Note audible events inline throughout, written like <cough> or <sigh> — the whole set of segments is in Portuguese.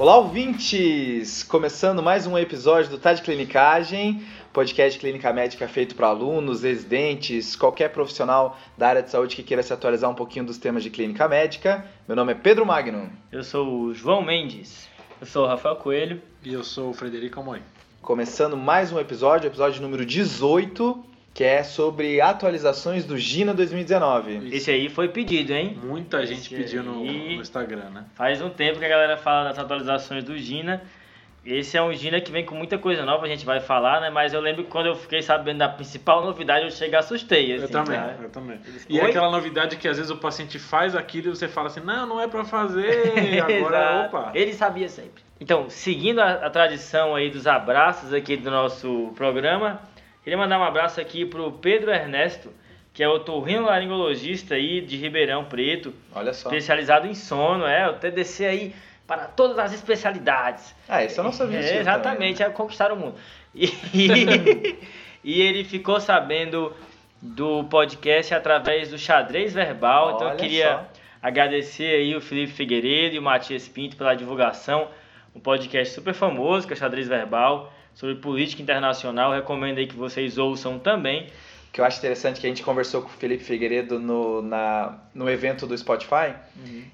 Olá, ouvintes! Começando mais um episódio do Tá de Clinicagem, podcast de clínica médica feito para alunos, residentes, qualquer profissional da área de saúde que queira se atualizar um pouquinho dos temas de clínica médica. Meu nome é Pedro Magno. Eu sou o João Mendes. Eu sou o Rafael Coelho. E eu sou o Frederico Amoy. Começando mais um episódio, episódio número 18, que é sobre atualizações do Gina 2019. Esse aí foi pedido, hein? Muita gente Esse pediu no, aí- no Instagram, né? Faz um tempo que a galera fala das atualizações do Gina. Esse é um Gina que vem com muita coisa nova, a gente vai falar, né? Mas eu lembro que quando eu fiquei sabendo da principal novidade, eu cheguei e assustei. Assim, eu também, eu também. Eles- E é aquela novidade que às vezes o paciente faz aquilo e você fala assim, não, não é pra fazer, <laughs> agora, Exato. opa. Ele sabia sempre. Então, seguindo a, a tradição aí dos abraços aqui do nosso programa, queria mandar um abraço aqui pro Pedro Ernesto, que é o laringologista aí de Ribeirão Preto, Olha só. especializado em sono, é, o TDC aí para todas as especialidades. Ah, esse eu não sabia É, exatamente, é conquistar o mundo. E, <laughs> e ele ficou sabendo do podcast através do xadrez verbal, então eu Olha queria só. agradecer aí o Felipe Figueiredo e o Matias Pinto pela divulgação, um podcast super famoso, que é o xadrez verbal, sobre política internacional, recomendo aí que vocês ouçam também. O que eu acho interessante que a gente conversou com o Felipe Figueiredo no, na, no evento do Spotify,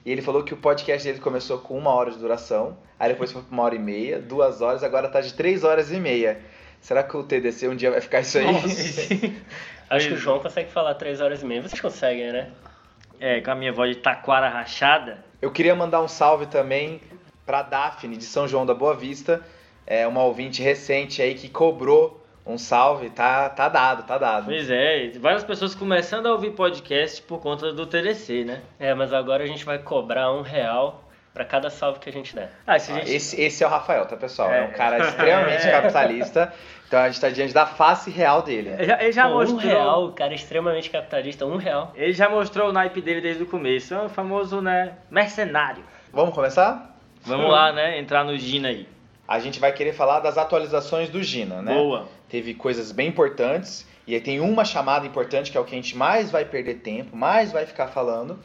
e ele falou que o podcast dele começou com uma hora de duração, aí depois foi pra uma hora e meia, duas horas, agora tá de três horas e meia. Será que o TDC um dia vai ficar isso aí? <laughs> Acho que o João consegue falar 3 horas e meia. Vocês conseguem, né? É, com a minha voz de taquara rachada, Eu queria mandar um salve também pra Daphne de São João da Boa Vista, é uma ouvinte recente aí que cobrou um salve, tá, tá dado, tá dado. Pois é, várias pessoas começando a ouvir podcast por conta do TDC, né? É, mas agora a gente vai cobrar um real pra cada salve que a gente der. Ah, se a Ah, gente... Esse, esse é o Rafael, tá pessoal? É, É. um cara <laughs> extremamente É. capitalista, então a gente tá diante da face real dele. Ele já, ele já Pô, mostrou... Um real, o cara é extremamente capitalista, um real. Ele já mostrou o naipe dele desde o começo. É o famoso, né, mercenário. Vamos começar? Vamos lá, né, entrar no Gina aí. A gente vai querer falar das atualizações do Gina, né? Boa. Teve coisas bem importantes e aí tem uma chamada importante que é o que a gente mais vai perder tempo, mais vai ficar falando.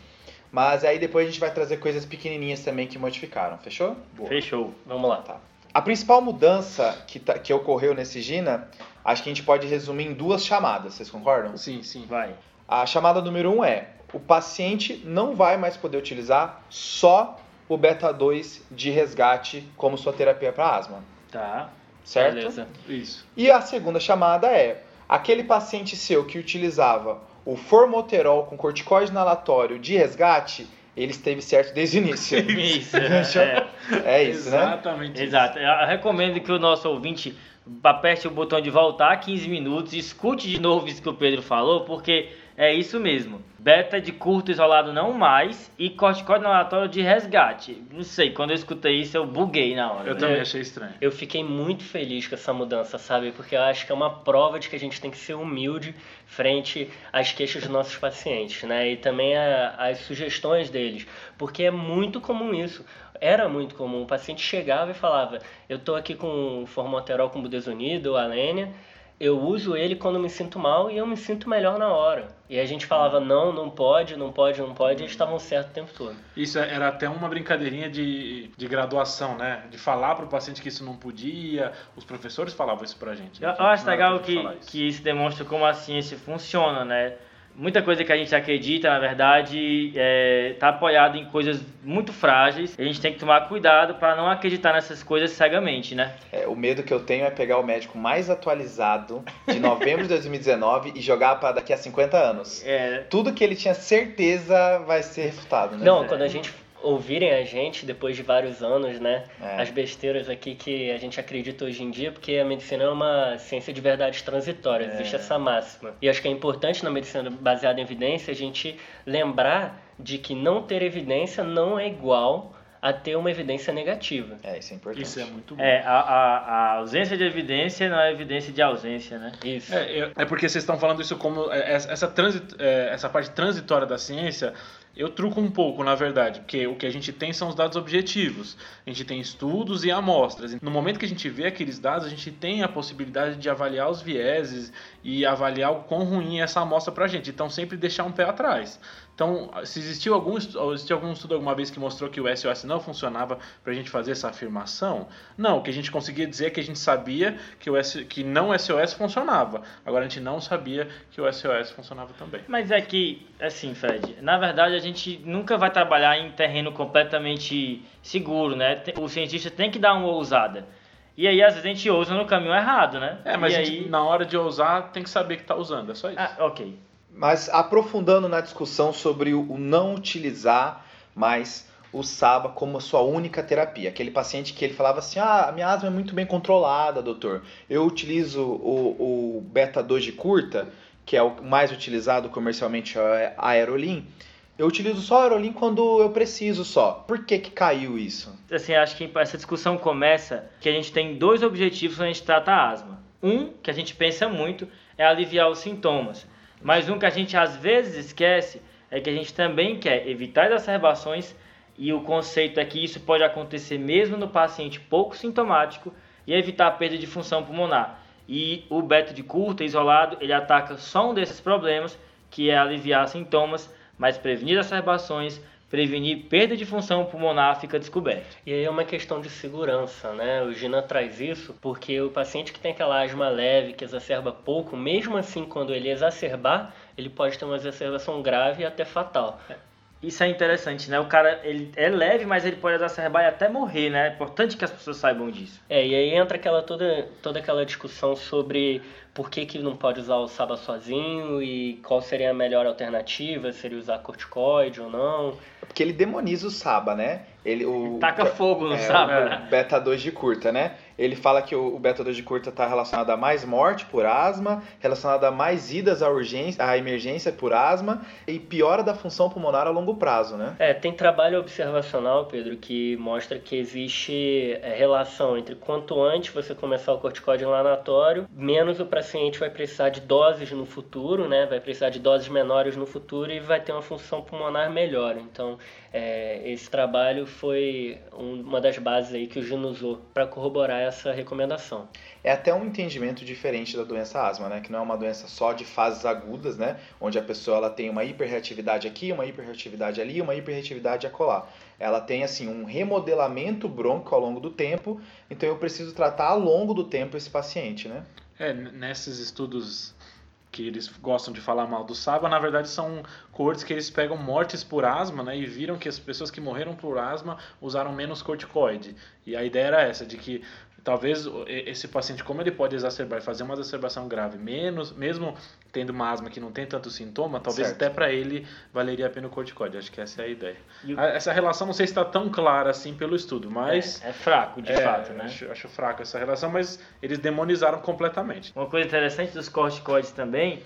Mas aí depois a gente vai trazer coisas pequenininhas também que modificaram, fechou? Boa. Fechou. Vamos lá. Tá. A principal mudança que, tá- que ocorreu nesse Gina, acho que a gente pode resumir em duas chamadas, vocês concordam? Sim, sim. Vai. A chamada número um é: o paciente não vai mais poder utilizar só o beta 2 de resgate como sua terapia para asma, Tá. certo? Beleza. Isso. E a segunda chamada é: aquele paciente seu que utilizava o formoterol com corticoide inalatório de resgate, ele esteve certo desde o início. <laughs> Isso. É, É isso, né? Exatamente exato. Eu recomendo que o nosso ouvinte aperte o botão de voltar 15 minutos, escute de novo isso que o Pedro falou, porque é isso mesmo. Beta de curto isolado não mais e corticoide inalatório de resgate. Não sei, quando eu escutei isso eu buguei na hora. Eu né? também achei estranho. Eu fiquei muito feliz com essa mudança, sabe? Porque eu acho que é uma prova de que a gente tem que ser humilde frente às queixas dos nossos pacientes, né? E também às sugestões deles. Porque é muito comum isso. Era muito comum. O paciente chegava e falava: Eu tô aqui com formoterol com budesonida ou alênia. Eu uso ele quando me sinto mal e eu me sinto melhor na hora. E a gente falava: Não, não pode, não pode, não pode. E eles estavam certos o tempo todo. Isso é, era até uma brincadeirinha de, de graduação, né? De falar pro paciente que isso não podia. Os professores falavam isso pra gente. Eu, né? eu acho legal que, que isso demonstra como a ciência funciona, né? Muita coisa que a gente acredita, na verdade, está apoiado em coisas muito frágeis. A gente tem que tomar cuidado para não acreditar nessas coisas cegamente, né? É, o medo que eu tenho é pegar o médico mais atualizado de novembro de <laughs> 2019 e jogar para daqui a 50 anos. É, Tudo que ele tinha certeza vai ser refutado, né? Não, quando a gente ouvirem a gente depois de vários anos, né? É. As besteiras aqui que a gente acredita hoje em dia, porque a medicina é uma ciência de verdades transitórias, É. existe essa máxima. E acho que é importante na medicina baseada em evidência a gente lembrar de que não ter evidência não é igual a ter uma evidência negativa. É, isso é importante. Isso é muito bom. é a, a, a ausência de evidência não é evidência de ausência, né? Isso. É, é- é porque vocês estão falando isso como é, essa, transi- é, essa parte transitória da ciência eu truco um pouco, na verdade, porque o que a gente tem são os dados objetivos. A gente tem estudos e amostras. No momento que a gente vê aqueles dados, a gente tem a possibilidade de avaliar os vieses e avaliar o quão ruim é essa amostra para a gente. Então, sempre deixar um pé atrás. Então, se existiu algum, existiu algum estudo alguma vez que mostrou que o SOS não funcionava para a gente fazer essa afirmação? Não, o que a gente conseguia dizer é que a gente sabia que, o S, que não SOS funcionava. Agora, a gente não sabia que o SOS funcionava também. Mas é que, assim, Fred, na verdade a gente nunca vai trabalhar em terreno completamente seguro, né? O cientista tem que dar uma ousada. E aí, às vezes, a gente ousa no caminho errado, né? É, mas e aí... gente, na hora de ousar, tem que saber que está usando, é só isso. Ah, ok. Mas aprofundando na discussão sobre o não utilizar mais o SABA como a sua única terapia. Aquele paciente que ele falava assim: ah, a minha asma é muito bem controlada, doutor. Eu utilizo o, o beta-2 de curta, que é o mais utilizado comercialmente, é a Aerolim. Eu utilizo só a Aerolim quando eu preciso só. Por que, que caiu isso? Assim, acho que essa discussão começa que a gente tem dois objetivos quando a gente trata a asma. Um, que a gente pensa muito, é aliviar os sintomas. Mas um que a gente às vezes esquece é que a gente também quer evitar exacerbações e o conceito é que isso pode acontecer mesmo no paciente pouco sintomático e evitar a perda de função pulmonar. E o beta de curta isolado, ele ataca só um desses problemas, que é aliviar sintomas, mas prevenir exacerbações, prevenir perda de função pulmonar fica descoberto. E aí é uma questão de segurança, né? O Gina traz isso porque o paciente que tem aquela asma leve, que exacerba pouco, mesmo assim, quando ele exacerbar, ele pode ter uma exacerbação grave e até fatal. Isso é interessante, né? O cara ele é leve, mas ele pode exacerbar e até morrer, né? É importante que as pessoas saibam disso. É, e aí entra aquela toda, toda aquela discussão sobre por que, que não pode usar o SABA sozinho e qual seria a melhor alternativa, seria usar corticoide ou não. Porque ele demoniza o SABA, né? Ele, o, Taca fogo no é, SABA, né? Beta 2 de curta, né? Ele fala que o, o beta 2 de curta está relacionado a mais morte por asma, relacionado a mais idas à urgência, à emergência por asma e piora da função pulmonar a longo prazo, né? É, tem trabalho observacional, Pedro, que mostra que existe é, relação entre quanto antes você começar o corticóide inflamatório, menos o paciente vai precisar de doses no futuro, né? Vai precisar de doses menores no futuro e vai ter uma função pulmonar melhor. Então, é, esse trabalho foi uma das bases aí que o Gino usou para corroborar essa recomendação. É até um entendimento diferente da doença asma, né? Que não é uma doença só de fases agudas, né? Onde a pessoa ela tem uma hiperreatividade aqui, uma hiperreatividade ali, uma hiperreatividade acolá. Ela tem assim um remodelamento brônquico ao longo do tempo, então eu preciso tratar ao longo do tempo esse paciente, né? É, nesses estudos que eles gostam de falar mal do SABA, na verdade são coortes que eles pegam mortes por asma, né, e viram que as pessoas que morreram por asma usaram menos corticoide. E a ideia era essa, de que talvez esse paciente, como ele pode exacerbar e fazer uma exacerbação grave, menos, mesmo tendo uma asma que não tem tanto sintoma, talvez certo. até para ele valeria a pena o corticoide. Acho que essa é a ideia. O... Essa relação não sei se está tão clara assim pelo estudo, mas... É, é fraco, de é, fato, né? Acho, acho fraco essa relação, mas eles demonizaram completamente. Uma coisa interessante dos corticoides também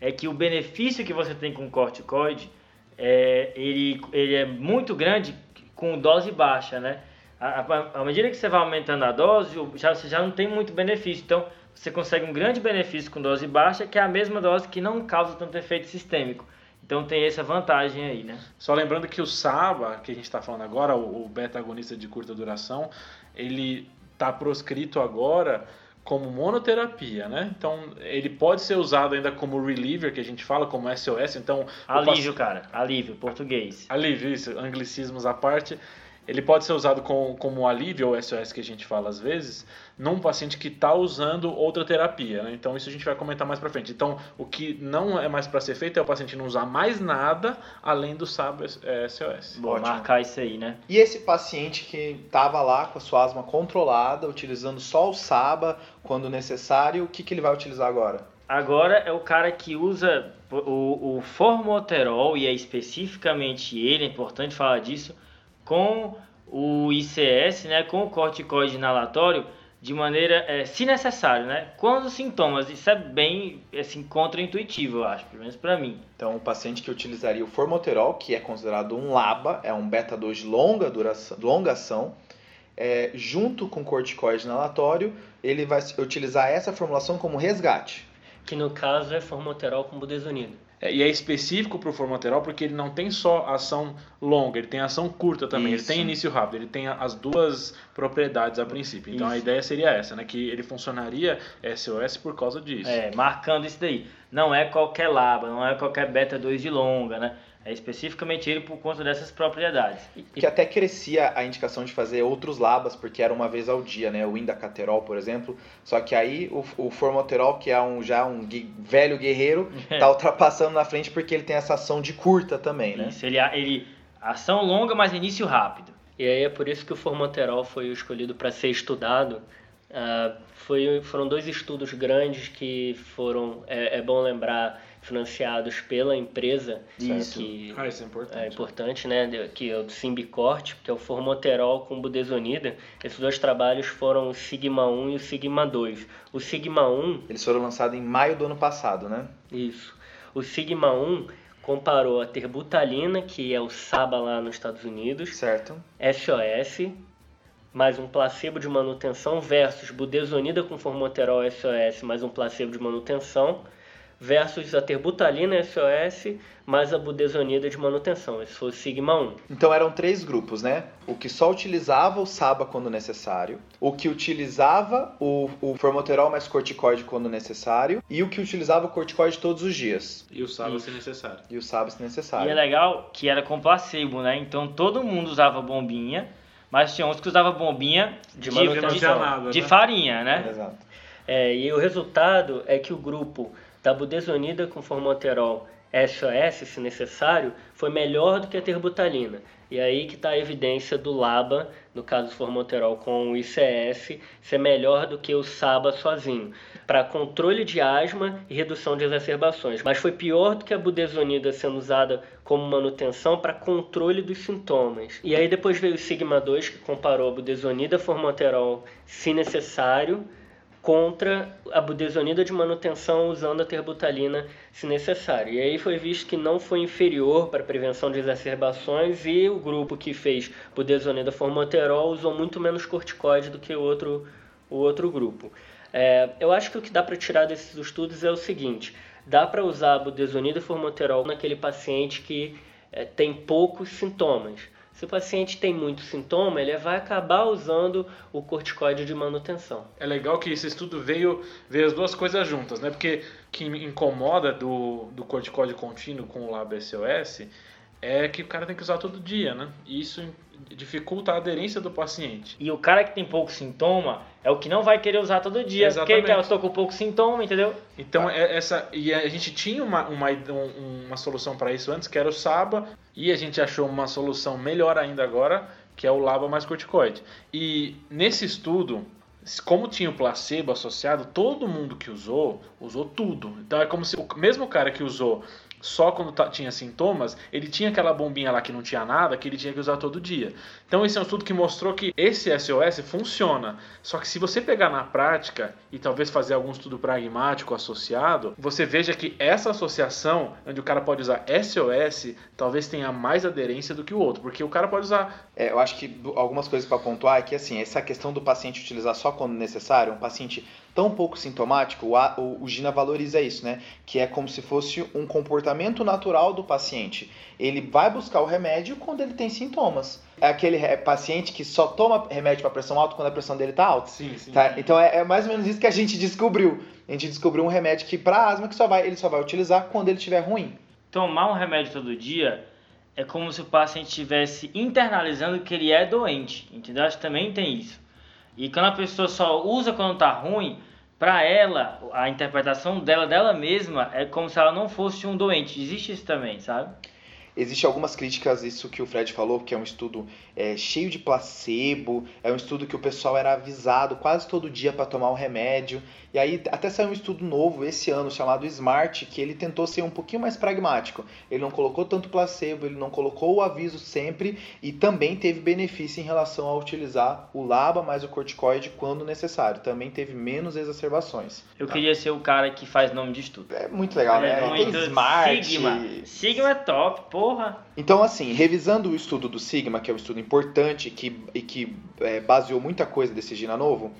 é que o benefício que você tem com o corticoide, é, ele, ele é muito grande com dose baixa, né? À medida que você vai aumentando a dose, já, você já não tem muito benefício. Então, você consegue um grande benefício com dose baixa, que é a mesma dose que não causa tanto efeito sistêmico. Então tem essa vantagem aí, né? Só lembrando que o SABA, que a gente está falando agora, o, beta-agonista de curta duração, ele está proscrito agora como monoterapia, né? Então ele pode ser usado ainda como reliever, que a gente fala, como SOS. Então alívio, paci... cara, alívio, português. Alívio, isso, anglicismos à parte ele pode ser usado com, como alívio ou SOS que a gente fala às vezes, num paciente que está usando outra terapia. Né? Então isso a gente vai comentar mais para frente. Então o que não é mais para ser feito é o paciente não usar mais nada além do SAB SOS. Vou marcar isso aí, né? E esse paciente que estava lá com a sua asma controlada, utilizando só o SABA quando necessário, o que, que ele vai utilizar agora? Agora é o cara que usa o, o formoterol, e é especificamente ele, é importante falar disso, com o ICS, né, com o corticoide inalatório, de maneira, é, se necessário, né? Quando os sintomas, isso é bem assim, contra-intuitivo, eu acho, pelo menos para mim. Então, o paciente que utilizaria o formoterol, que é considerado um LABA, é um beta-2 de longa, duração, longa ação, é, junto com corticoide inalatório, ele vai utilizar essa formulação como resgate. Que no caso é formoterol com budesonida. É, e é específico para o formoterol porque ele não tem só ação longa, ele tem ação curta também. Isso. Ele tem início rápido, ele tem as duas propriedades a princípio. Então a Isso. ideia seria essa, né? Que ele funcionaria SOS por causa disso. É, marcando isso daí. Não é qualquer laba, não é qualquer beta 2 de longa, né? É especificamente ele por conta dessas propriedades. Que até crescia a indicação de fazer outros labas, porque era uma vez ao dia, né? O indacaterol, por exemplo. Só que aí o, o formoterol, que é um, já um gui- velho guerreiro, <laughs> tá ultrapassando na frente porque ele tem essa ação de curta também, né? Isso, ele, ele ação longa, mas início rápido. E aí é por isso que o formoterol foi escolhido para ser estudado. Ah, foi, foram dois estudos grandes que foram, é, é bom lembrar, financiados pela empresa. Isso. Que Ah, isso é importante. é importante, né? Que é o Simbicort, que é o formoterol com budesonida. Esses dois trabalhos foram o Sigma 1 e o Sigma 2. O Sigma 1 Eles foram lançados em maio do ano passado, né? Isso. O Sigma 1 comparou a terbutalina, que é o SABA lá nos Estados Unidos, Certo? SOS, mais um placebo de manutenção, versus budesonida com formoterol SOS, mais um placebo de manutenção, versus a terbutalina SOS, mais a budesonida de manutenção. Esse foi o Sigma 1. Então eram três grupos, né? O que só utilizava o SABA quando necessário, o que utilizava o, o formoterol mais corticoide quando necessário e o que utilizava o corticoide todos os dias. E o sábado se necessário. E o SABA se E é necessário. legal que era com placebo, né? Então todo mundo usava bombinha, mas tinha uns que usava bombinha De de, manutenção. de- nada, de né? farinha, né? Exato. É, e o resultado é que o grupo da budesonida com formoterol SOS, se necessário, foi melhor do que a terbutalina. E aí que está a evidência do LABA, no caso do formoterol com o ICS, ser melhor do que o SABA sozinho, para controle de asma e redução de exacerbações. Mas foi pior do que a budesonida sendo usada como manutenção para controle dos sintomas. E aí depois veio o Sigma 2, que comparou a budesonida formoterol, se necessário, contra a budesonida de manutenção usando a terbutalina se necessário. E aí foi visto que não foi inferior para prevenção de exacerbações e o grupo que fez budesonida formoterol usou muito menos corticoide do que o outro, o outro grupo. É, eu acho que o que dá para tirar desses estudos é o seguinte, dá para usar a budesonida formoterol naquele paciente que é, tem poucos sintomas. Se o paciente tem muito sintoma, ele vai acabar usando o corticoide de manutenção. É legal que esse estudo veio, veio as duas coisas juntas, né? Porque o que incomoda do, do corticóide contínuo com o Lab SOS é que o cara tem que usar todo dia, né? E isso dificulta a aderência do paciente. E o cara que tem pouco sintoma é o que não vai querer usar todo dia. Porque Exatamente. ele estou com pouco sintoma, entendeu? Então, é essa e a gente tinha uma, uma, um- uma solução para isso antes, que era o SABA, e a gente achou uma solução melhor ainda agora, que é o LABA mais corticoide. E nesse estudo, como tinha o placebo associado, todo mundo que usou, usou tudo. Então é como se o mesmo cara que usou só quando tinha sintomas, ele tinha aquela bombinha lá que não tinha nada, que ele tinha que usar todo dia. Então esse é um estudo que mostrou que esse SOS funciona. Só que se você pegar na prática e talvez fazer algum estudo pragmático associado, você veja que essa associação, onde o cara pode usar SOS, talvez tenha mais aderência do que o outro, porque o cara pode usar É, eu acho que algumas coisas para pontuar é que assim, essa questão do paciente utilizar só quando necessário, um paciente tão pouco sintomático, o, o, o Gina valoriza isso, né? Que é como se fosse um comportamento natural do paciente. Ele vai buscar o remédio quando ele tem sintomas. É aquele paciente que só toma remédio para pressão alta quando a pressão dele tá alta. Sim, sim. Tá? Então é, é mais ou menos isso que a gente descobriu. A gente descobriu um remédio que para asma que só vai, ele só vai utilizar quando ele estiver ruim. Tomar um remédio todo dia é como se o paciente estivesse internalizando que ele é doente, entendeu? Acho que também tem isso. E quando a pessoa só usa quando tá ruim, para ela, a interpretação dela dela mesma é como se ela não fosse um doente. Existe isso também, sabe? Existem algumas críticas, isso que o Fred falou, que é um estudo é, cheio de placebo, é um estudo que o pessoal era avisado quase todo dia para tomar o remédio. E aí até saiu um estudo novo esse ano chamado Smart, que ele tentou ser um pouquinho mais pragmático. Ele não colocou tanto placebo, ele não colocou o aviso sempre e também teve benefício em relação a utilizar o LABA mais o corticoide quando necessário. Também teve menos exacerbações. Eu queria ser o cara que faz nome de estudo. É muito legal, né? É Tem muito Smart. Sigma. Sigma é top, porra. Então, assim, revisando o estudo do Sigma, que é um estudo importante que, e que é, baseou muita coisa desse Gina novo,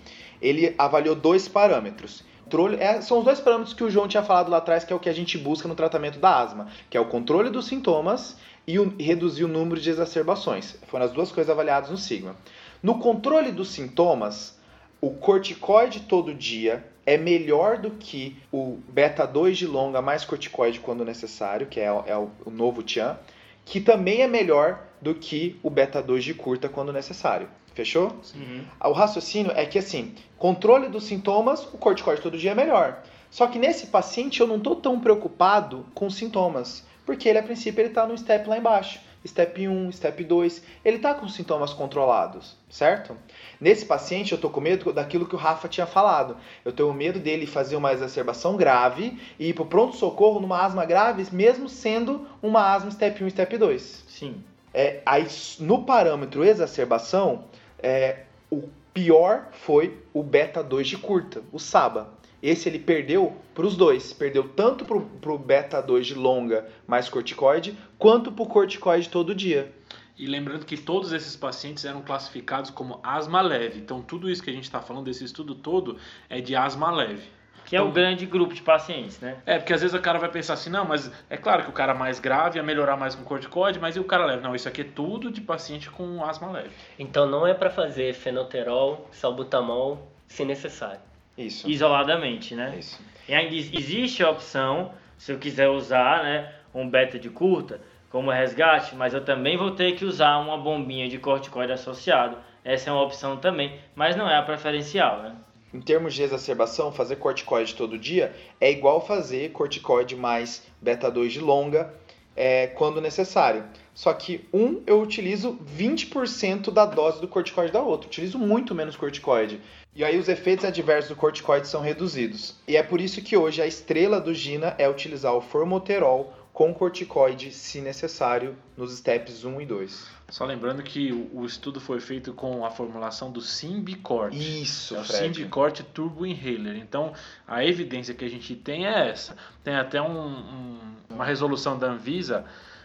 ele avaliou dois parâmetros. Controle, é, são os dois parâmetros que o João tinha falado lá atrás, que é o que a gente busca no tratamento da asma, que é o controle dos sintomas e, o, reduzir o número de exacerbações. Foram as duas coisas avaliadas no Sigma. No controle dos sintomas, o corticoide todo dia é melhor do que o beta 2 de longa mais corticoide quando necessário, que é, é o, o novo Tian, que também é melhor do que o beta 2 de curta quando necessário. Fechou? Uhum. O raciocínio é que assim, controle dos sintomas, o corticoide todo dia é melhor. Só que nesse paciente eu não estou tão preocupado com os sintomas, porque ele a princípio ele está no step lá embaixo, step 1, step 2, ele está com sintomas controlados, certo? Nesse paciente eu estou com medo daquilo que o Rafa tinha falado. Eu tenho medo dele fazer uma exacerbação grave e ir para o pronto-socorro numa asma grave, mesmo sendo uma asma step 1 step 2. Sim. É, aí, no parâmetro exacerbação, é, o pior foi o beta 2 de curta, o SABA. Esse ele perdeu para os dois. Perdeu tanto para o beta 2 de longa mais corticoide, quanto para o corticoide todo dia. E lembrando que todos esses pacientes eram classificados como asma leve. Então, tudo isso que a gente está falando desse estudo todo é de asma leve. Que é o grande grupo de pacientes, né? É, porque às vezes o cara vai pensar assim, não, mas é claro que o cara mais grave ia melhorar mais com corticoide, mas e o cara leve? Não, isso aqui é tudo de paciente com asma leve. Então não é para fazer fenoterol, salbutamol, se necessário. Isso. Isoladamente, né? Isso. E ainda ex- existe a opção, se eu quiser usar, né, um beta de curta como resgate, mas eu também vou ter que usar uma bombinha de corticoide associado. Essa é uma opção também, mas não é a preferencial, né? Em termos de exacerbação, fazer corticoide todo dia é igual fazer corticoide mais beta 2 de longa é, quando necessário. Só que um eu utilizo 20% da dose do corticoide da outra. Utilizo muito menos corticoide. E aí os efeitos adversos do corticoide são reduzidos. E é por isso que hoje a estrela do Gina é utilizar o formoterol com corticoide, se necessário, nos steps 1 e 2. Só lembrando que o, estudo foi feito com a formulação do Symbicort. Isso, É o Fred. Symbicort Turbo Inhaler. Então, a evidência que a gente tem é essa. Tem até um- um- uma resolução da Anvisa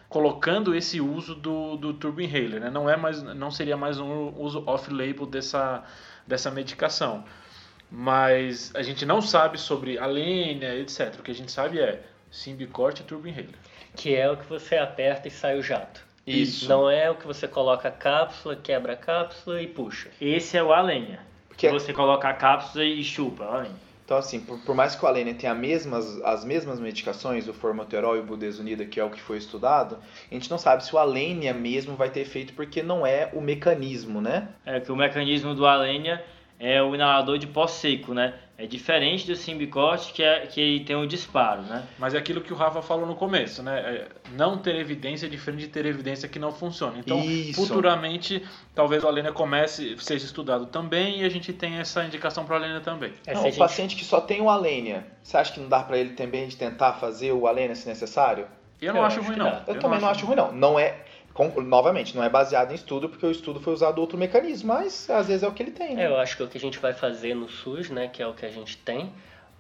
colocando esse uso do, do Turbo Inhaler. Né? Não, é mais, não seria mais um uso off-label dessa, dessa medicação. Mas a gente não sabe sobre a lênia, etc. O que a gente sabe é Symbicort e Turbo Inhaler. Que é o que você aperta e sai o jato. Isso. Não é o que você coloca a cápsula, quebra a cápsula e puxa. Esse é o Alenha. Que Que é- você coloca a cápsula e chupa, Alenha. Então, assim, por, por mais que o Alenia tenha mesmas, as mesmas medicações, o formoterol e o budesonida, que é o que foi estudado, a gente não sabe se o Alenia mesmo vai ter efeito, porque não é o mecanismo, né? É que o mecanismo do Alenia é o inalador de pó seco, né? É diferente do Symbicort, que, é, que tem o disparo, né? Mas é aquilo que o Rafa falou no começo, né? É, Não ter evidência é diferente de ter evidência que não funciona. Então, Isso. futuramente, talvez o Alenia comece, seja estudado também e a gente tenha essa indicação para o Alenia também. É, não, a o gente- paciente que só tem o Alenia, você acha que não dá pra ele também de tentar fazer o Alenia se necessário? Eu não Eu acho acho ruim, não. dá. Eu, também não acho ruim, não. Não é, com- novamente, não é baseado em estudo, porque o estudo foi usado outro mecanismo, mas às vezes é o que ele tem, né? É, eu acho que é o que a gente vai fazer no SUS, né, que é o que a gente tem.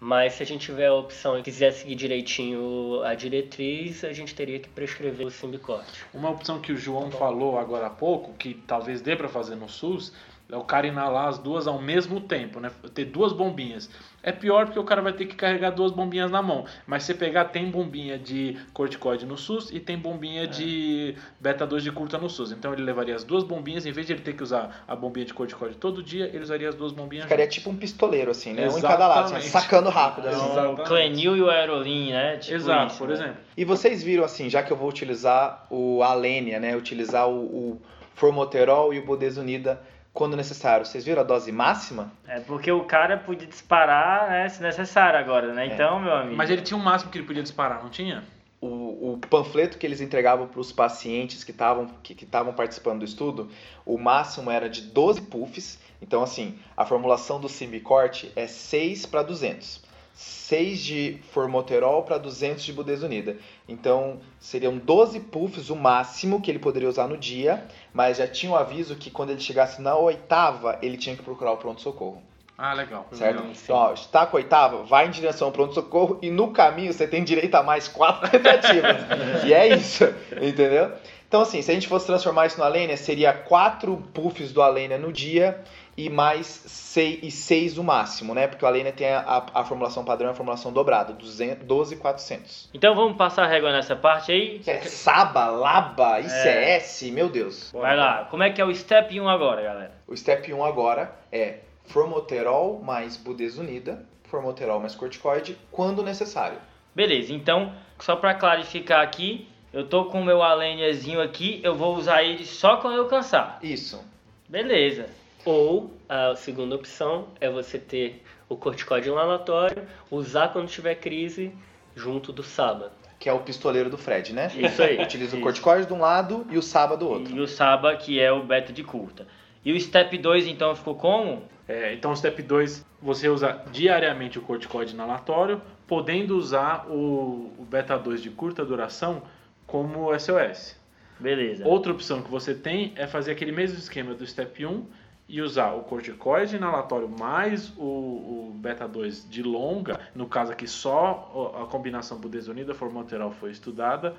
Mas se a gente tiver a opção e quiser seguir direitinho a diretriz, a gente teria que prescrever o Symbicort. Uma opção que o João falou agora há pouco, que talvez dê para fazer no SUS, é o cara inalar as duas ao mesmo tempo, né? Ter duas bombinhas. É pior porque o cara vai ter que carregar duas bombinhas na mão. Mas você pegar, tem bombinha de corticoide no SUS e tem bombinha de beta 2 de curta no SUS. Então ele levaria as duas bombinhas, em vez de ele ter que usar a bombinha de corticoide todo dia, ele usaria as duas bombinhas. Ficaria juntas. tipo um pistoleiro, assim, né? Um em cada lado, assim, Exatamente. sacando rápido. É assim. o Exatamente. Clenil e o Aerolin, né? Tipo Exato, isso, por né? exemplo. E vocês viram assim, já que eu vou utilizar o Alenia, né? Utilizar o, o formoterol e o budesonida quando necessário. Vocês viram a dose máxima? É porque o cara podia disparar, né, se necessário agora, né? Então, meu amigo. Mas ele tinha um máximo que ele podia disparar, não tinha? O, o panfleto que eles entregavam para os pacientes que estavam que que estavam participando do estudo, o máximo era de 12 puffs. Então, assim, a formulação do Symbicort é 6 para 200. 6 de formoterol para 200 de budesonida. Então, seriam 12 puffs o máximo que ele poderia usar no dia, mas já tinha o aviso que quando ele chegasse na oitava, ele tinha que procurar o pronto-socorro. Ah, legal. Certo? Então, ó, está com a oitava, vai em direção ao pronto-socorro e no caminho você tem direito a mais quatro <laughs> tentativas. e é isso, entendeu? Então, assim, se a gente fosse transformar isso no Alenia, seria quatro puffs do Alenia no dia e mais seis, e seis o máximo, né? Porque o Alenia tem a, a, a formulação padrão e a formulação dobrada, 200, 12,400. Então vamos passar a régua nessa parte aí. Que é Saba, Laba, ICS, meu Deus. Vai lá. Como é que é o step 1 agora, galera? O step 1 agora é formoterol mais budesonida, formoterol mais corticoide, quando necessário. Beleza, então, só pra clarificar aqui, eu tô com o meu aleniazinho aqui, eu vou usar ele só quando eu cansar. Isso. Beleza. Ou a segunda opção é você ter o corticóide inalatório, usar quando tiver crise junto do SABA. Que é o pistoleiro do Fred, né? Isso aí. <laughs> Utiliza o Isso. corticoide de um lado e o Saba do outro. E o Saba, que é o beta de curta. E o step 2, então, ficou como? É, então, step 2, você usa diariamente o corticoide inalatório, podendo usar o, o beta 2 de curta duração como SOS. Beleza. Outra opção que você tem é fazer aquele mesmo esquema do step 1 e usar o corticoide inalatório mais o, o beta 2 de longa, no caso aqui só a combinação budesonida formoterol foi estudada,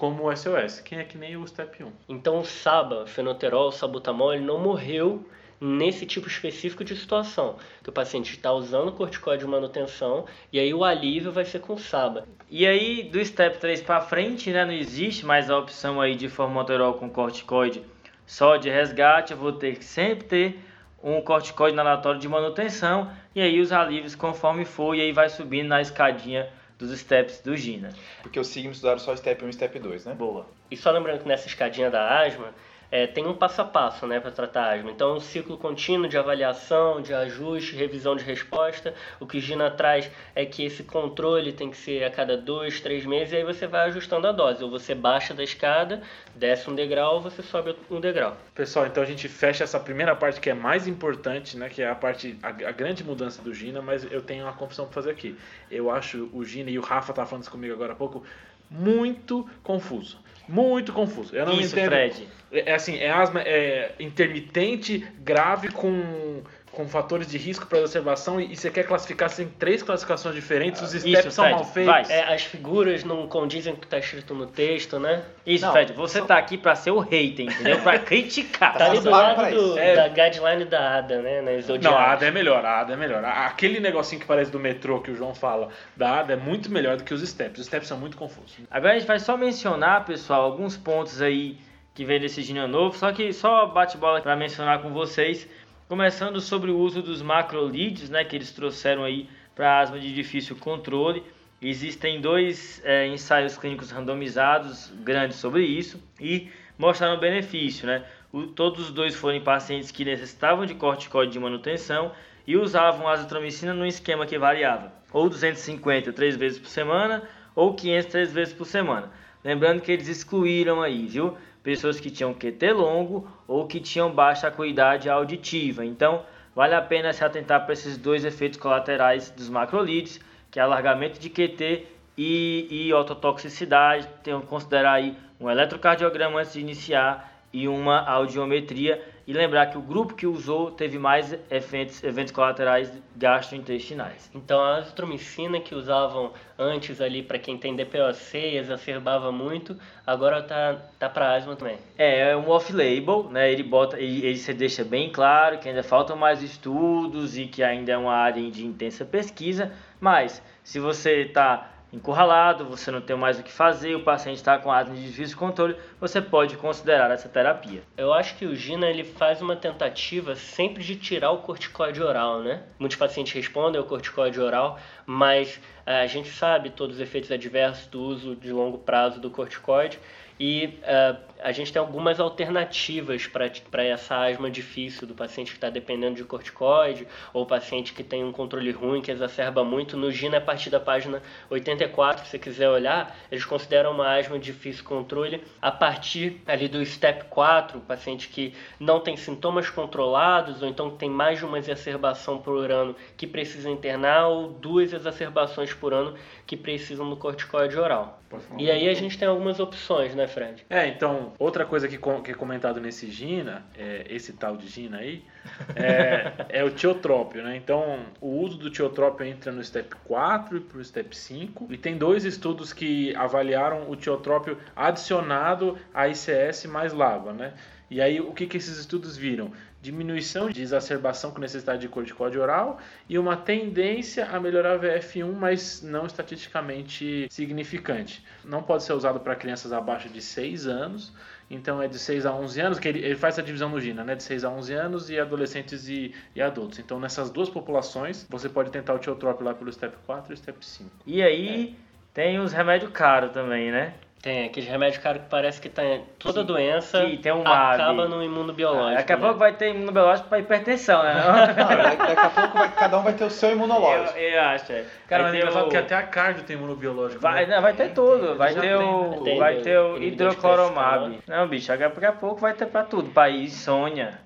como SOS, que é que nem o step 1. Então o SABA, fenoterol, sabutamol, ele não morreu nesse tipo específico de situação, que o paciente está usando corticóide de manutenção e aí o alívio vai ser com SABA. E aí, do step 3 pra frente, né, não existe mais a opção aí de formoterol com corticoide só de resgate. Eu vou ter que sempre ter um corticoide inalatório de manutenção e aí os alívios conforme for e aí vai subindo na escadinha dos steps do Gina. Porque os Sigma estudaram só step 1 e step 2, né? Boa. E só lembrando que nessa escadinha da asma, é, tem um passo a passo né, para tratar asma. Então, um ciclo contínuo de avaliação, de ajuste, revisão de resposta. O que Gina traz é que esse controle tem que ser a cada dois, três meses, e aí você vai ajustando a dose. Ou você baixa da escada, desce um degrau, ou você sobe um degrau. Pessoal, então a gente fecha essa primeira parte que é mais importante, né? Que é a parte, a, a grande mudança do Gina, mas eu tenho uma confissão para fazer aqui. Eu acho o Gina e o Rafa tá falando isso comigo agora há pouco muito confuso. Muito confuso. Eu não Isso, entendo. Fred. É assim, é asma é intermitente, grave com com fatores de risco para observação e, e você quer classificar em três classificações diferentes, os steps Isso, são Fred, mal feitos. vai. É, as figuras não condizem com o que está escrito no texto, né? Isso, Não, Fred, você tá aqui pra ser o hater, entendeu? Pra <laughs> criticar. Tá ali Vocês do lado do-. É. da guideline da ADA, né? Nas Não, a odiadas. ADA é melhor, a ADA é melhor. A- Aquele negocinho que parece do metrô que o João fala da ADA é muito melhor do que os steps. Os steps são muito confusos. Agora a gente vai só mencionar, pessoal, alguns pontos aí que vem desse Gina novo, só que só bate-bola para mencionar com vocês, começando sobre o uso dos macrolídeos, né, que eles trouxeram aí para asma de difícil controle. Existem dois é, ensaios clínicos randomizados grandes sobre isso e mostraram benefício, né? O- todos os dois foram em pacientes que necessitavam de corticoide de manutenção e usavam azitromicina num esquema que variava, ou 250 três vezes por semana, ou 500 três vezes por semana. Lembrando que eles excluíram aí, viu? Pessoas que tinham QT longo ou que tinham baixa acuidade auditiva. Então, vale a pena se atentar para esses dois efeitos colaterais dos macrolídeos, que é alargamento de QT e, e ototoxicidade. Tem que considerar aí um eletrocardiograma antes de iniciar e uma audiometria. E lembrar que o grupo que usou teve mais eventos, eventos colaterais gastrointestinais. Então a azitromicina que usavam antes ali para quem tem DPOC e exacerbava muito, agora tá, tá para asma também. É, é um off-label, né? Ele bota, ele, ele se deixa bem claro que ainda faltam mais estudos e que ainda é uma área de intensa pesquisa, mas se você está encurralado, você não tem mais o que fazer, o paciente está com asma de difícil controle, você pode considerar essa terapia. Eu acho que o Gina ele faz uma tentativa sempre de tirar o corticoide oral, né? Muitos pacientes respondem ao corticoide oral, mas eh, a gente sabe todos os efeitos adversos do uso de longo prazo do corticoide e eh, a gente tem algumas alternativas para essa asma difícil do paciente que está dependendo de corticoide ou paciente que tem um controle ruim, que exacerba muito. No Gina, a partir da página 84, se quiser olhar, eles consideram uma asma difícil controle a partir ali do step 4, o paciente que não tem sintomas controlados ou então tem mais de uma exacerbação por ano que precisa internar ou duas exacerbações por ano que precisam do corticoide oral. E aí a gente tem algumas opções, né, Fred? É, então, outra coisa que, que é comentado nesse Gina, é, esse tal de Gina aí, é, <laughs> é o tiotrópio, né? Então, o uso do tiotrópio entra no step 4 e pro step 5. E tem dois estudos que avaliaram o tiotrópio adicionado a ICS mais LABA, né? E aí, o que, que esses estudos viram? Diminuição de exacerbação com necessidade de corticóide oral e uma tendência a melhorar a VF1, mas não estatisticamente significante. Não pode ser usado para crianças abaixo de 6 anos, então é de 6 a 11 anos, que ele, ele faz essa divisão no GINA, né? De 6 a 11 anos e adolescentes e, e, adultos. Então nessas duas populações, você pode tentar o tiotrópio lá pelo step 4 e step 5. E aí é. tem os remédios caros também, né? Tem, aquele remédio cara que parece que tá toda doença que tem um acaba no imunobiológico. daqui a né? pouco vai ter imunobiológico para hipertensão, né? daqui a pouco vai, cada um vai ter o seu imunológico. Eu, eu acho, é. Cara, mas vai é engraçado o... que até a cardio tem imunobiológico. Vai, né? não, vai ter tudo. Vai ter, o, tem, vai tem, ter o tem hidrocloromab. Não, bicho, daqui a pouco vai ter para tudo. Para insônia.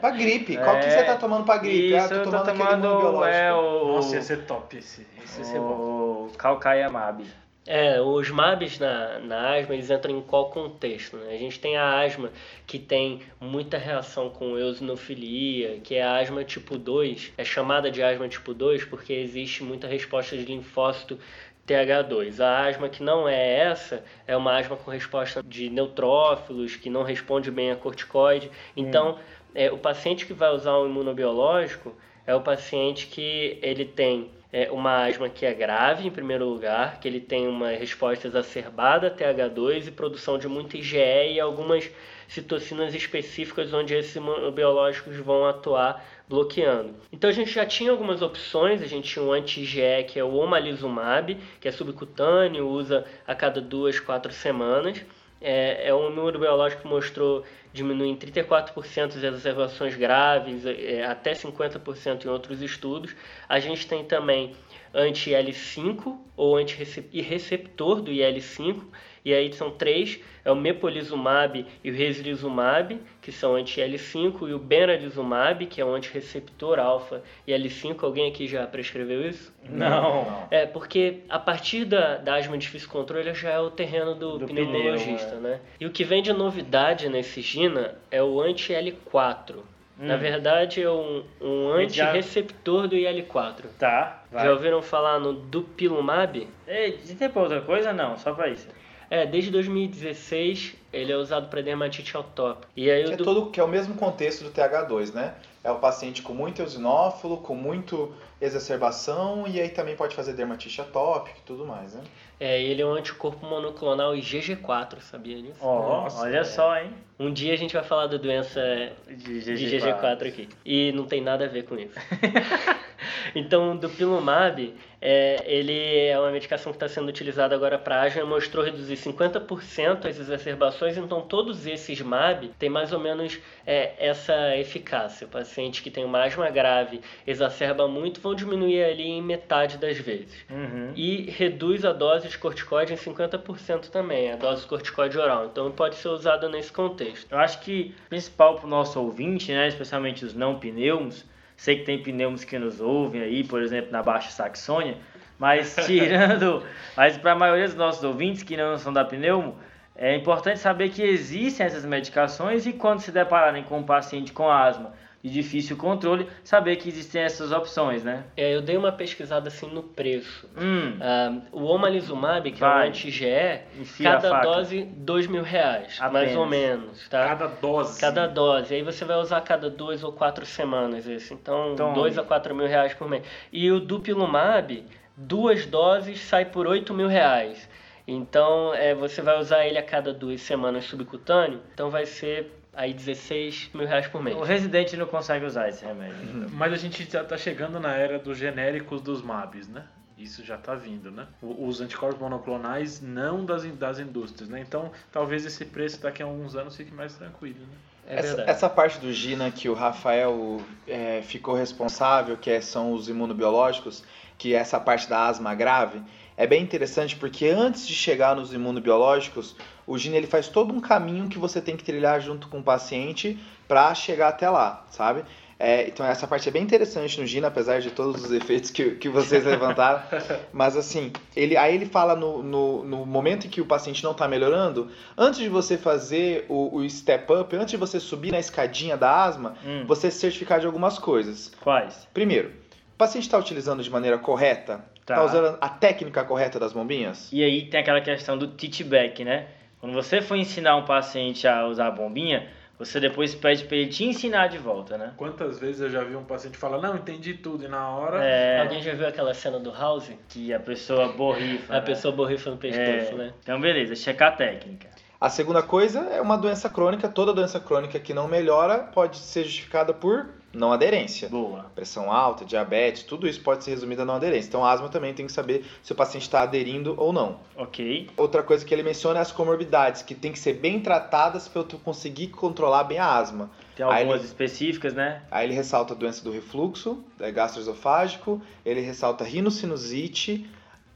pra gripe. Qual que você tá tomando pra gripe? Isso, ah, tô tomando, tô tomando é, o... Nossa, ia ser top esse. Esse ia ser bom. O Calcaiamab. É, os MABs na, na asma, eles entram em qual contexto? Né? A gente tem a asma que tem muita reação com eosinofilia, que é a asma tipo 2, é chamada de asma tipo 2 porque existe muita resposta de linfócito TH2. A asma que não é essa é uma asma com resposta de neutrófilos, que não responde bem a corticoide. Então, hum. é, o paciente que vai usar um imunobiológico é o paciente que ele tem é uma asma que é grave, em primeiro lugar, que ele tem uma resposta exacerbada a TH2 e produção de muito IgE e algumas citocinas específicas onde esses biológicos vão atuar bloqueando. Então a gente já tinha algumas opções, a gente tinha um anti-IgE que é o omalizumab, que é subcutâneo, usa a cada duas, quatro semanas. É, é um número biológico que mostrou diminuir em 34% as exacerbações graves, é, até 50% em outros estudos. A gente tem também anti-L5 ou anti-receptor do IL-5, e aí são três, é o mepolizumab e o resilizumab, que são anti-L5, e o benralizumab, que é um anti-receptor alfa e L5. Alguém aqui já prescreveu isso? Não. É, porque a partir da, da asma de difícil controle já é o terreno do, do pneumologista, pneu, é. né? E o que vem de novidade nesse GINA é o anti-L4. Hum. Na verdade, é um, um anti-receptor do IL-4. Tá. Vai. Já ouviram falar no Dupilumab? É, tem outra coisa? Não, só pra isso. É, desde 2016 ele é usado para dermatite atópica. E aí que, é todo, que é o mesmo contexto do TH2, né? É o paciente com muito eosinófilo, com muito exacerbação e aí também pode fazer dermatite atópica e tudo mais, né? É, ele é um anticorpo monoclonal IgG4, sabia disso? Oh, olha é. só, hein? Um dia a gente vai falar da doença de IgG4, de IgG4 aqui. E não tem nada a ver com isso. <laughs> <laughs> então, do Pilumab, é, ele é uma medicação que está sendo utilizada agora para asma, mostrou reduzir 50% as exacerbações, então todos esses MAB têm mais ou menos é, essa eficácia. O paciente que tem uma asma grave exacerba muito, vão diminuir ali em metade das vezes. Uhum. E reduz a dose de corticóide em 50% também, a dose de corticóide oral. Então pode ser usada nesse contexto. Eu acho que principal para o nosso ouvinte, né, especialmente os não pneumos, Sei que tem pneus que nos ouvem aí, por exemplo, na Baixa Saxônia, mas <laughs> tirando, mas para a maioria dos nossos ouvintes que não são da pneumo, é importante saber que existem essas medicações e quando se depararem com um paciente com asma de difícil controle, saber que existem essas opções, né? É, eu dei uma pesquisada assim no preço. Hum. Uh, o omalizumab, que Vai. é o anti-GE, cada dose dois mil reais, Apenas. mais ou menos, tá? Cada dose. Cada dose. Aí você vai usar cada duas ou quatro semanas esse. Então, então dois a quatro mil reais por mês. E o dupilumab, duas doses sai por oito mil reais. Então, é, você vai usar ele a cada duas semanas subcutâneo, então vai ser aí 16 mil reais por mês. O residente não consegue usar esse remédio. Uhum. Mas a gente já está chegando na era dos genéricos dos MABs, né? Isso já está vindo, né? Os anticorpos monoclonais não das, das indústrias, né? Então, talvez esse preço daqui a alguns anos fique mais tranquilo, né? É essa, essa, parte do Gina que o Rafael é, ficou responsável, que é, são os imunobiológicos, que é essa parte da asma grave, é bem interessante porque antes de chegar nos imunobiológicos, o Gina ele faz todo um caminho que você tem que trilhar junto com o paciente para chegar até lá, sabe? É, então essa parte é bem interessante no Gina, apesar de todos os efeitos que, que vocês levantaram. <laughs> Mas assim, ele, aí ele fala no, no, no momento em que o paciente não está melhorando, antes de você fazer o, o, step up, antes de você subir na escadinha da asma, hum. você se certificar de algumas coisas. Quais? Primeiro, o paciente está utilizando de maneira correta? Está tá usando a técnica correta das bombinhas? E aí tem aquela questão do teach back, né? Quando você for ensinar um paciente a usar a bombinha, você depois pede para ele te ensinar de volta, né? Quantas vezes eu já vi um paciente falar, não, entendi tudo, e na hora. É... Alguém já viu aquela cena do House? Que a pessoa borrifa. a né? pessoa borrifa no pescoço, é... né? Então, beleza, checar a técnica. A segunda coisa é uma doença crônica. Toda doença crônica que não melhora pode ser justificada por não aderência. Boa. Pressão alta, diabetes, tudo isso pode ser resumido a não aderência. Então, asma também tem que saber se o paciente está aderindo ou não. Ok. Outra coisa que ele menciona é as comorbidades, que tem que ser bem tratadas para eu conseguir controlar bem a asma. Tem algumas ele, específicas, né? Aí ele ressalta a doença do refluxo, é, gastroesofágico, ele ressalta rinocinusite,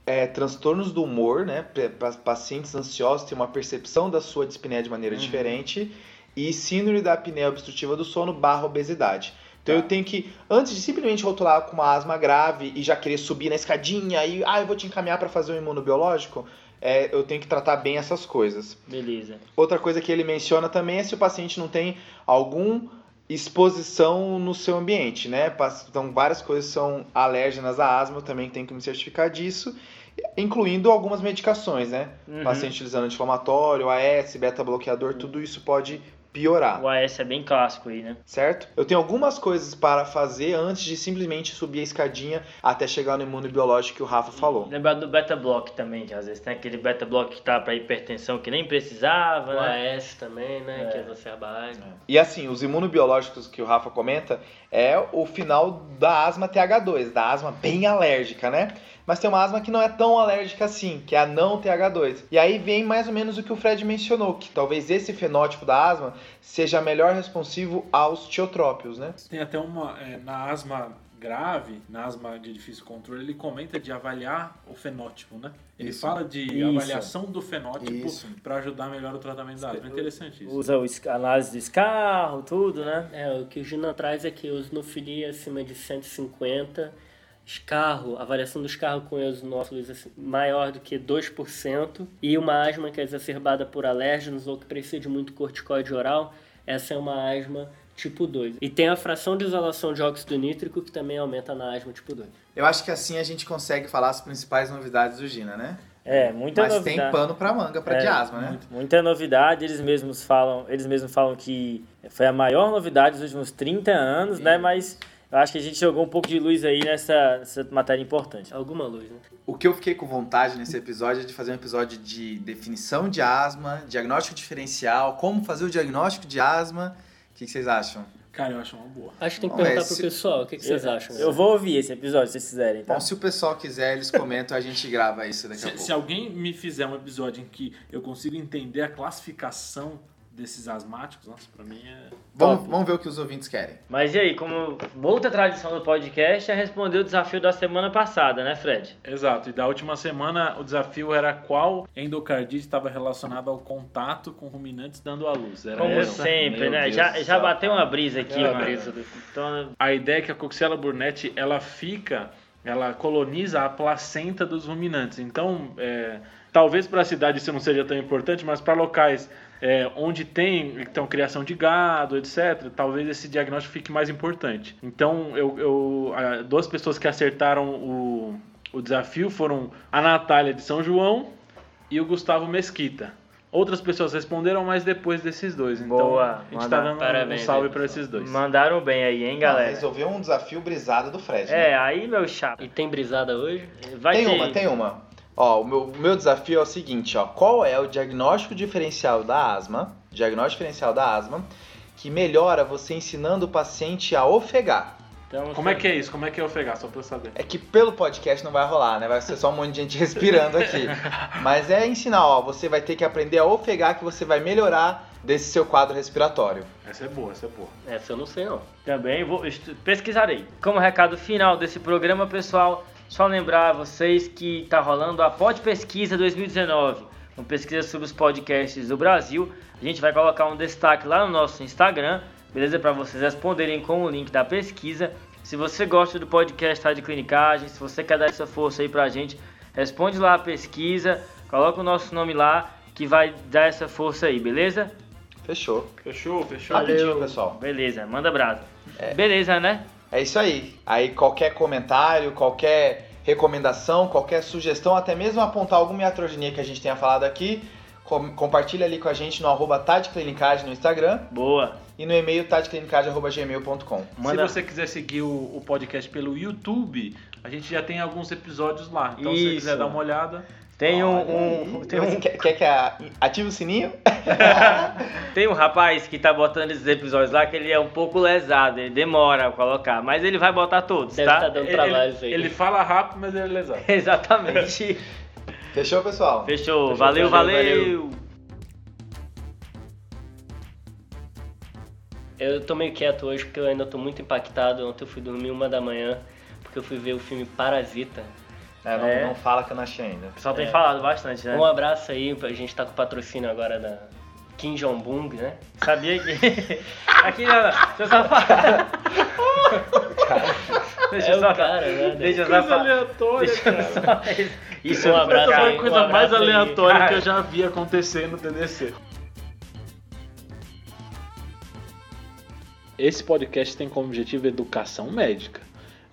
é, transtornos do humor, né? Pacientes ansiosos têm uma percepção da sua dispneia de maneira uhum. diferente. E síndrome da apneia obstrutiva do sono barra obesidade. Então eu tenho que, antes de simplesmente rotular com uma asma grave e já querer subir na escadinha e, ah, eu vou te encaminhar para fazer um imunobiológico, é, eu tenho que tratar bem essas coisas. Beleza. Outra coisa que ele menciona também é se o paciente não tem algum exposição no seu ambiente, né? Então, várias coisas são alérgenas à asma, eu também tenho que me certificar disso, incluindo algumas medicações, né? Uhum. Paciente utilizando anti-inflamatório, AS, beta-bloqueador, tudo isso pode piorar. O AS é bem clássico aí, né? Certo? Eu tenho algumas coisas para fazer antes de simplesmente subir a escadinha até chegar no imunobiológico que o Rafa falou. Lembrar do beta block também, que às vezes tem aquele beta block que tá para hipertensão que nem precisava, o né? AS também, né? É. Que exacerba. É. E assim, os imunobiológicos que o Rafa comenta é o final da asma TH2, da asma bem alérgica, né? Mas tem uma asma que não é tão alérgica assim, que é a não TH2. E aí vem mais ou menos o que o Fred mencionou, que talvez esse fenótipo da asma seja melhor responsivo aos tiotrópios, né? Tem até uma, é, na asma grave, na asma de difícil controle, ele comenta de avaliar o fenótipo, né? Ele isso. fala de isso. avaliação do fenótipo para ajudar melhor o tratamento da asma. É interessante isso. Usa o análise de escarro, tudo, né? É, o que o Gina traz é que osnofilia acima de 150 escarro, a variação do escarro com eosinófilos assim, maior do que 2%, e uma asma que é exacerbada por alérgenos ou que precisa de muito corticoide oral, essa é uma asma tipo 2. E tem a fração de isolação de óxido nítrico que também aumenta na asma tipo 2. Eu acho que assim a gente consegue falar as principais novidades do Gina, né? É, muita Mas novidade. tem pano para manga para é, diasma, né? Muita novidade, eles mesmos falam, eles mesmos falam que foi a maior novidade dos últimos 30 anos, e... né? Mas eu acho que a gente jogou um pouco de luz aí nessa, nessa matéria importante. Alguma luz, né? O que eu fiquei com vontade nesse episódio é de fazer um episódio de definição de asma, diagnóstico diferencial, como fazer o diagnóstico de asma. O que, vocês acham? Cara, eu acho uma boa. Acho que tem que perguntar pro se... pessoal, o que, que vocês acham? Eu vou ouvir esse episódio, se vocês quiserem. Tá? Bom, se o pessoal quiser, eles comentam, a gente grava isso daqui se, a pouco. Se alguém me fizer um episódio em que eu consigo entender a classificação desses asmáticos, nossa, pra mim é. Vamos, vamos ver o que os ouvintes querem. Mas e aí, como outra tradição do podcast é responder o desafio da semana passada, né, Fred? Exato, e da última semana o desafio era qual endocardite estava relacionado ao contato com ruminantes dando à luz. Era como essa? sempre, Meu né? Deus já, já bateu uma brisa aqui, uma brisa. Então... A ideia é que a Coxiella burnet ela fica, ela coloniza a placenta dos ruminantes. Então, é, talvez para a cidade isso não seja tão importante, mas para locais é, onde tem então, criação de gado, etc., talvez esse diagnóstico fique mais importante. Então, eu, eu duas pessoas que acertaram o, o desafio foram a Natália de São João e o Gustavo Mesquita. Outras pessoas responderam, mas depois desses dois. Então, Boa. a gente tá dando Parabéns, um salve para esses dois. Mandaram bem aí, hein, galera? Ah, resolveu um desafio brisado do Fred. É, né? aí, meu chato. E tem brisada hoje? Vai tem ter... uma, tem uma. Ó, o meu, o meu desafio é o seguinte, ó. Qual é o diagnóstico diferencial da asma? Diagnóstico diferencial da asma que melhora você ensinando o paciente a ofegar. Então, Como é que é isso? Como é que é ofegar? Só pra eu saber. É que pelo podcast não vai rolar, né? Vai ser só um monte de gente <laughs> respirando aqui. Mas é ensinar, ó. Você vai ter que aprender a ofegar que você vai melhorar desse seu quadro respiratório. Essa é boa, essa é boa. Essa eu não sei, não. Também vou pesquisarei. Como recado final desse programa, pessoal, só lembrar a vocês que está rolando a Pod Pesquisa 2019, uma pesquisa sobre os podcasts do Brasil. A gente vai colocar um destaque lá no nosso Instagram. beleza? Para vocês responderem com o link da pesquisa. Se você gosta do podcast Rádio Clinicagem, se você quer dar essa força aí pra gente, responde lá a pesquisa, coloca o nosso nome lá, que vai dar essa força aí, beleza? Fechou. Fechou, fechou. Rapidinho, pessoal. Beleza, manda brasa. Beleza, né? É isso aí. Aí qualquer comentário, qualquer recomendação, qualquer sugestão, até mesmo apontar alguma iatrogenia que a gente tenha falado aqui, com- compartilha ali com a gente no arroba no Instagram Boa. e no e-mail tadclinicagem.gmail.com. Manda. Se você quiser seguir o, o podcast pelo YouTube, a gente já tem alguns episódios lá. Então, se você Isso. quiser dar uma olhada, Tem um, um- tem um, Quer, quer que a- ative o sininho? <laughs> tem um rapaz que tá botando esses episódios lá que ele é um pouco lesado, ele demora a colocar, mas ele vai botar todos, Deve tá? tá dando ele, trabalhos aí. ele fala rápido, mas ele é lesado. <laughs> Exatamente. Fechou, pessoal? Fechou. Fechou, Valeu, valeu, valeu. Eu tô meio quieto hoje porque eu ainda tô muito impactado. Ontem eu fui dormir uma da manhã porque eu fui ver o filme Parasita. É, não, É. não fala que eu não achei ainda. O pessoal tem É. falado bastante, né? Um abraço aí, a gente tá com o patrocínio agora da Kim Jong-un, né? Sabia que. <laughs> Aqui não, não. Deixa eu só falar. <laughs> Deixa É eu o só cara, né? Deixa eu só Coisa falar. aleatória, Deixa eu cara. só. <laughs> Isso Um abraço Essa foi aí, a um coisa mais aí. aleatória Cara. que eu já vi acontecer no TDC. Esse podcast tem como objetivo educação médica.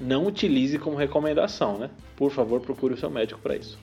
Não utilize como recomendação, né? Por favor, procure o seu médico para isso.